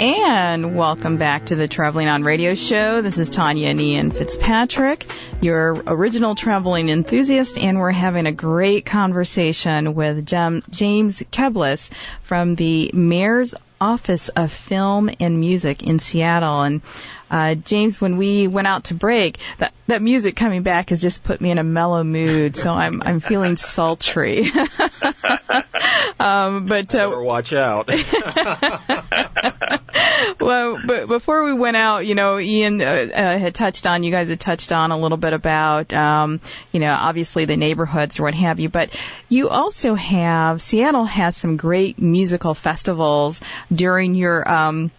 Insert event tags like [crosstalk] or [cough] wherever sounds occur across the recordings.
And welcome back to the Traveling on Radio Show. This is Tanya and Ian Fitzpatrick, your original traveling enthusiast, and we're having a great conversation with James Keblas from the Mayor's Office of Film and Music in Seattle. And uh, James, when we went out to break, that that music coming back has just put me in a mellow mood, so I'm I'm feeling sultry. [laughs] um, but uh, watch out. [laughs] [laughs] well, but before we went out, you know, Ian uh, uh, had touched on, you guys had touched on a little bit about, um, you know, obviously the neighborhoods or what have you, but you also have Seattle has some great musical festivals during your um,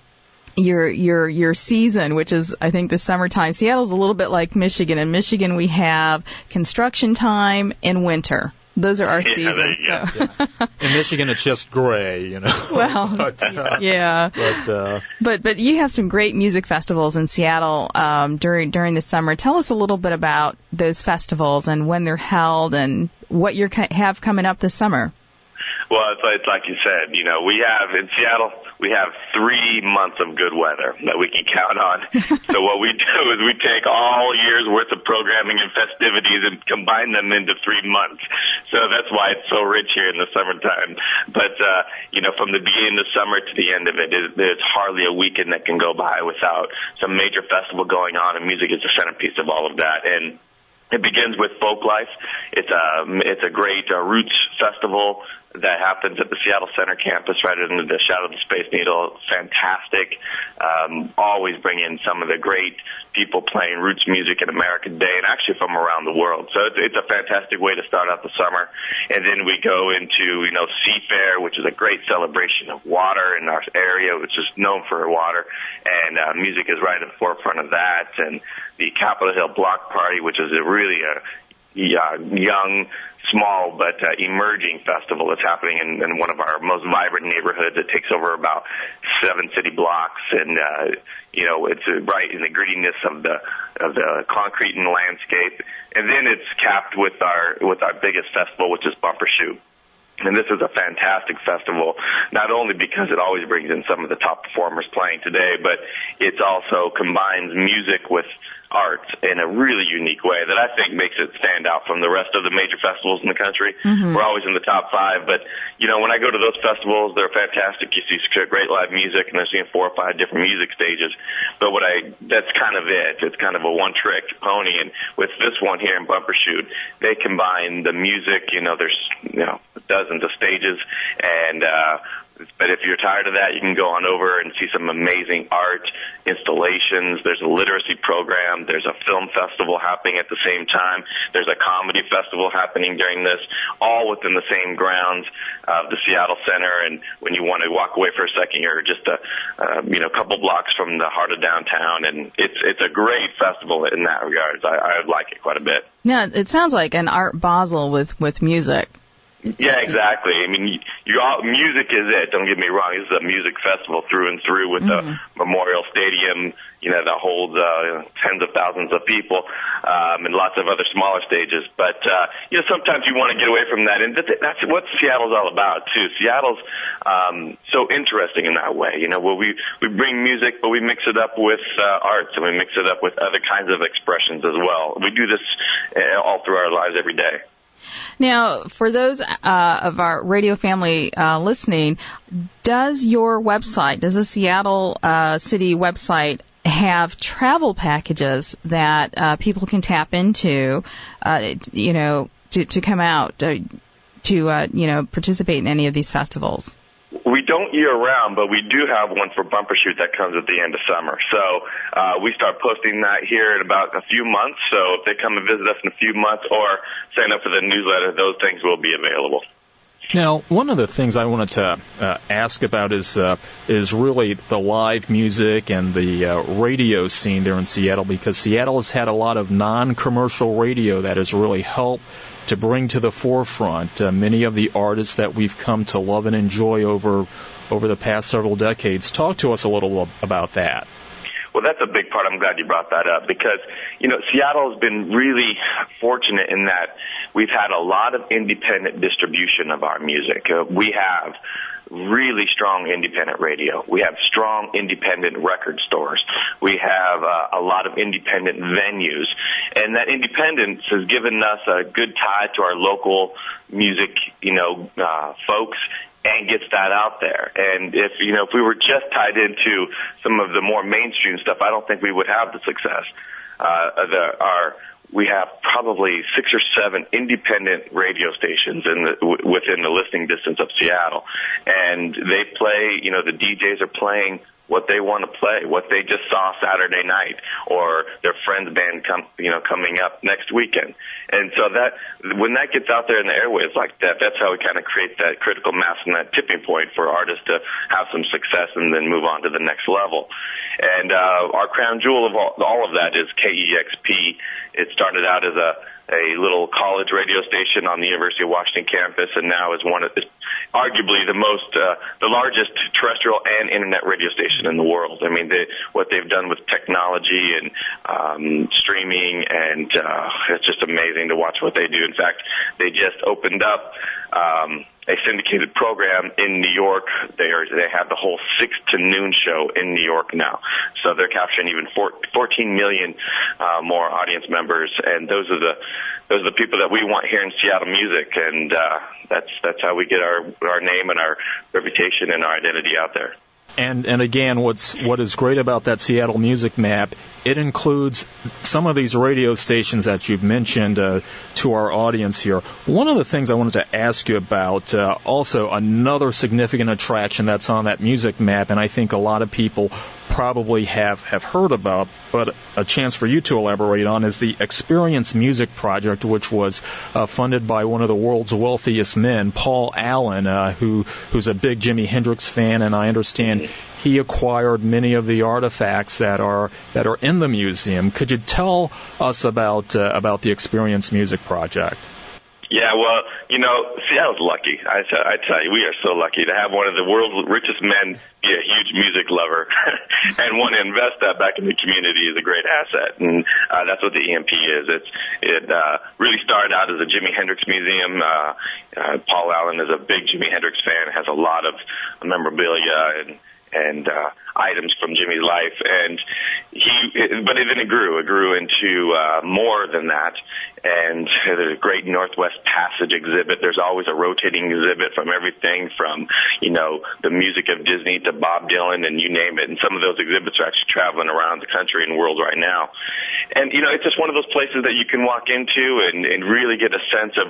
your your your season, which is I think the summertime. Seattle's a little bit like Michigan. In Michigan, we have construction time and winter. Those are our seasons. Yeah, so. yeah. In Michigan, it's just gray, you know. [laughs] Well, [laughs] but, uh, yeah. But, uh, but but you have some great music festivals in Seattle um, during during the summer. Tell us a little bit about those festivals and when they're held and what you have coming up this summer. Well, it's, it's like you said. You know, we have in Seattle, we have three months of good weather that we can count on. [laughs] so what we do is we take all year's worth of programming and festivities and combine them into three months. So that's why it's so rich here in the summertime. But uh, you know, from the beginning of summer to the end of it, there's hardly a weekend that can go by without some major festival going on, and music is the centerpiece of all of that. And it begins with Folklife. It's a um, it's a great uh, roots festival that happens at the Seattle Center campus right under the shadow of the Space Needle. Fantastic. Um, always bring in some of the great people playing roots music in American Day and actually from around the world. So it's, it's a fantastic way to start out the summer. And then we go into, you know, Seafair, which is a great celebration of water in our area, which is known for water. And uh, music is right at the forefront of that. And the Capitol Hill Block Party, which is a really a uh, young small but uh, emerging festival that's happening in, in one of our most vibrant neighborhoods. It takes over about seven city blocks, and uh, you know it's right in the grittiness of the of the concrete and landscape. And then it's capped with our with our biggest festival, which is Bumper Shoot. And this is a fantastic festival, not only because it always brings in some of the top performers playing today, but it also combines music with art in a really unique way that I think makes it stand out from the rest of the major festivals in the country. Mm-hmm. We're always in the top five, but you know, when I go to those festivals, they're fantastic. You see great live music and they're seeing four or five different music stages. But what I, that's kind of it. It's kind of a one trick pony. And with this one here in Bumbershoot, they combine the music, you know, there's, you know, dozens of stages and, uh, but if you're tired of that, you can go on over and see some amazing art installations. There's a literacy program. There's a film festival happening at the same time. There's a comedy festival happening during this, all within the same grounds of the Seattle Center. And when you want to walk away for a second, you're just a, uh, you know, couple blocks from the heart of downtown. And it's, it's a great festival in that regard. I, I like it quite a bit. Yeah, it sounds like an art Basel with, with music. Yeah, exactly. I mean, you all, music is it. Don't get me wrong. This is a music festival through and through with mm-hmm. the Memorial Stadium, you know, that holds uh, tens of thousands of people, um, and lots of other smaller stages. But uh, you know, sometimes you want to get away from that, and that's what Seattle's all about too. Seattle's um, so interesting in that way. You know, where we we bring music, but we mix it up with uh, arts, and we mix it up with other kinds of expressions as well. We do this uh, all through our lives every day. Now, for those uh, of our radio family uh, listening, does your website, does the Seattle uh, City website have travel packages that uh, people can tap into, uh, you know, to, to come out uh, to, you know, participate in any of these festivals? Don't year round, but we do have one for Bumbershoot that comes at the end of summer. So uh, we start posting that here in about a few months. So if they come and visit us in a few months or sign up for the newsletter, those things will be available. Now, one of the things I wanted to uh, ask about is uh, is really the live music and the uh, radio scene there in Seattle, because Seattle has had a lot of non-commercial radio that has really helped to bring to the forefront uh, many of the artists that we've come to love and enjoy over over the past several decades. Talk to us a little about that. Well, that's a big part. I'm glad you brought that up because, you know, Seattle's been really fortunate in that we've had a lot of independent distribution of our music. Uh, we have really strong independent radio. We have strong independent record stores. We have uh, a lot of independent venues. And that independence has given us a good tie to our local music, you know, uh, folks and gets that out there. And if, you know, if we were just tied into some of the more mainstream stuff, I don't think we would have the success. Uh, the, our, we have probably six or seven independent radio stations in the, w- within the listening distance of Seattle, and they play. You know, the DJs are playing what they want to play, what they just saw Saturday night, or their friend's band come, you know, coming up next weekend. And so that when that gets out there in the airwaves like that, that's how we kind of create that critical mass and that tipping point for artists to have some success and then move on to the next level. And uh, our crown jewel of all, all of that is KEXP. It started out as a a little college radio station on the University of Washington campus, and now is one of the, arguably the most uh, the largest terrestrial and internet radio station in the world. I mean, they, what they've done with technology and um, streaming, and uh, it's just amazing to watch what they do. In fact, they just opened up. Um, a syndicated program in New York. They are they have the whole six to noon show in New York now, so they're capturing even four, 14 million uh, more audience members, and those are the those are the people that we want here in Seattle music, and uh, that's that's how we get our our name and our reputation and our identity out there. And and again, what's what is great about that Seattle Music Map? It includes some of these radio stations that you've mentioned uh, to our audience here. One of the things I wanted to ask you about, uh, also another significant attraction that's on that music map, and I think a lot of people probably have, have heard about, but a chance for you to elaborate on is the Experience Music Project, which was uh, funded by one of the world's wealthiest men, Paul Allen, uh, who who's a big Jimi Hendrix fan, and I understand he acquired many of the artifacts that are that are in the museum. Could you tell us about uh, about the Experience Music Project? Yeah, well, you know, Seattle's lucky. I, tell you, we are so lucky to have one of the world's richest men be a huge music lover [laughs] and want to invest that back in the community is a great asset. And uh, that's what the EMP is. It's it uh, really started out as a Jimi Hendrix museum. Uh, uh, Paul Allen is a big Jimi Hendrix fan, has a lot of memorabilia and and uh, items from Jimi's life, and he. But then it grew. It grew into uh, more than that, and there's a great Northwest Passage exhibit. There's always a rotating exhibit from everything from you know the music of Disney to Bob Dylan and you name it. And some of those exhibits are actually traveling around the country and world right now. And you know it's just one of those places that you can walk into and, and really get a sense of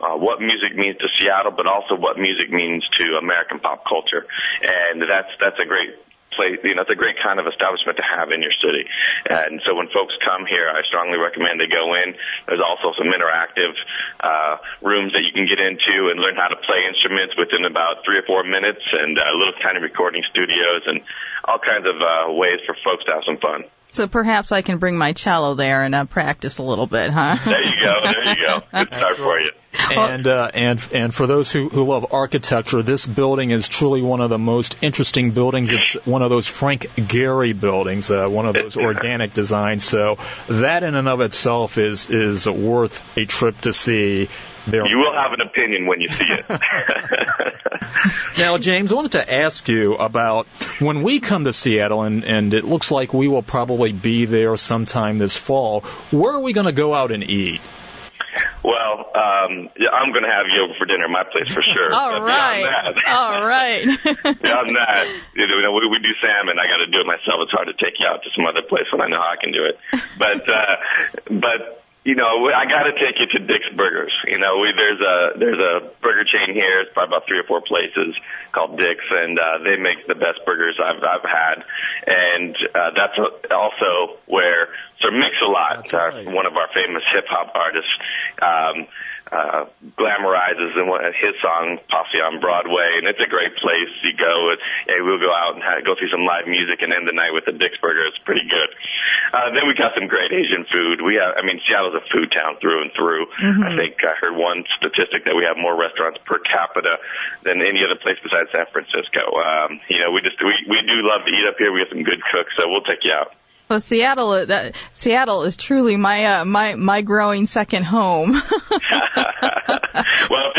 uh, what music means to Seattle, but also what music means to American pop culture. And that's that's a great place, you know, it's a great kind of establishment to have in your city. And so when folks come here, I strongly recommend they go in. There's also some interactive uh, rooms that you can get into and learn how to play instruments within about three or four minutes, and uh, little tiny recording studios and all kinds of uh, ways for folks to have some fun. So perhaps I can bring my cello there and uh, practice a little bit, huh? There you go. There you go. Good start for you. And uh, and and for those who, who love architecture, this building is truly one of the most interesting buildings. It's one of those Frank Gehry buildings, uh, one of those organic designs. So that in and of itself is is worth a trip to see. There. You will have an opinion when you see it. [laughs] [laughs] now, James, I wanted to ask you about when we come to Seattle, and, and it looks like we will probably be there sometime this fall. Where are we going to go out and eat? Well, um, yeah, I'm going to have you over for dinner at my place for sure. [laughs] All right. [laughs] All right. beyond that, you know, we, we do salmon. I got to do it myself. It's hard to take you out to some other place when I know how I can do it. But, uh, but you know, I got to take you to Dick's Burgers. You know, we, there's a there's a burger chain here. It's probably about three or four places called Dick's, and uh, they make the best burgers I've I've had. And uh, that's also where Sir Mix-a-Lot, right. uh, one of our famous hip hop artists, um, uh, glamorizes in one, his song Posse on Broadway, and it's a great place. You go, and hey, we'll go out and have, go see some live music and end the night with a Dick's Burger. It's pretty good. Uh, then we got some great Asian food. We have, I mean, Seattle's a food town through and through. Mm-hmm. I think I heard one statistic that we have more restaurants per capita than any other place besides San Francisco. Um, you know, we just we we do love to eat up here. We have some good cooks, so we'll take you out. Well, Seattle, uh, that, Seattle is truly my uh, my my growing second home. [laughs] well, if you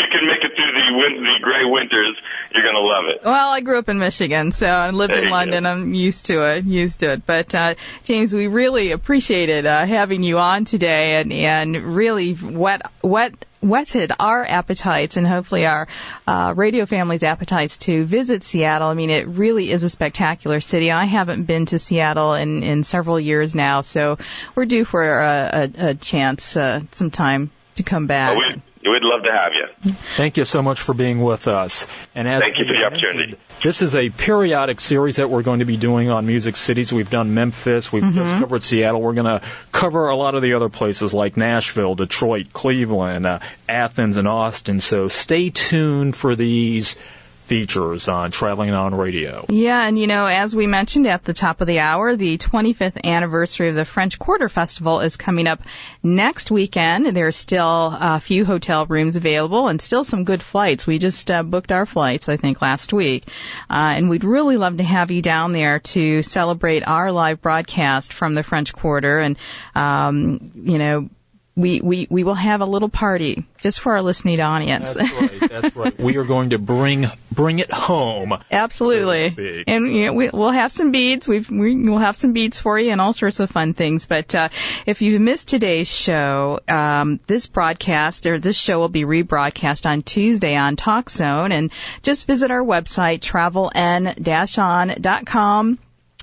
can make it through the win- the gray winters, you're gonna love it. Well, I grew up in Michigan, so I lived there in London. Go. I'm used to it, used to it. But uh, James, we really appreciated uh, having you on today, and and really wet wet whetted our appetites and hopefully our uh, radio family's appetites to visit Seattle. I mean, it really is a spectacular city. I haven't been to Seattle in, in several years now, so we're due for a, a, a chance uh, sometime to come back. Oh, we, We'd love to have you. Thank you so much for being with us. And as Thank you for the opportunity. This is a periodic series that we're going to be doing on Music Cities. We've done Memphis. We've mm-hmm. just covered Seattle. We're going to cover a lot of the other places like Nashville, Detroit, Cleveland, uh, Athens, and Austin. So stay tuned for these features on Traveling on Radio. Yeah, and you know, as we mentioned at the top of the hour, the 25th anniversary of the French Quarter Festival is coming up next weekend. There's still a few hotel rooms available and still some good flights. We just uh, booked our flights, I think, last week. Uh, and we'd really love to have you down there to celebrate our live broadcast from the French Quarter and, um, you know, we, we, we will have a little party just for our listening audience. That's right. That's right. we are going to bring bring it home. Absolutely. So and you know, we, will have some beads. We've, we, will have some beads for you and all sorts of fun things. But uh, if you missed today's show, um, this broadcast or this show will be rebroadcast on Tuesday on TalkZone. And just visit our website traveln-on.com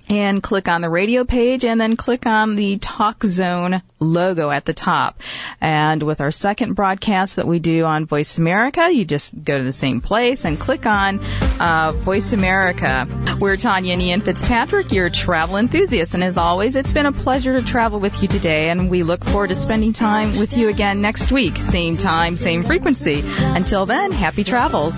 and click on the radio page and then click on the Talk Zone logo at the top. And with our second broadcast that we do on Voice America, you just go to the same place and click on uh, Voice America. We're Tanya and Ian Fitzpatrick, your travel enthusiasts. And as always, it's been a pleasure to travel with you today. And we look forward to spending time with you again next week. Same time, same frequency. Until then, happy travels.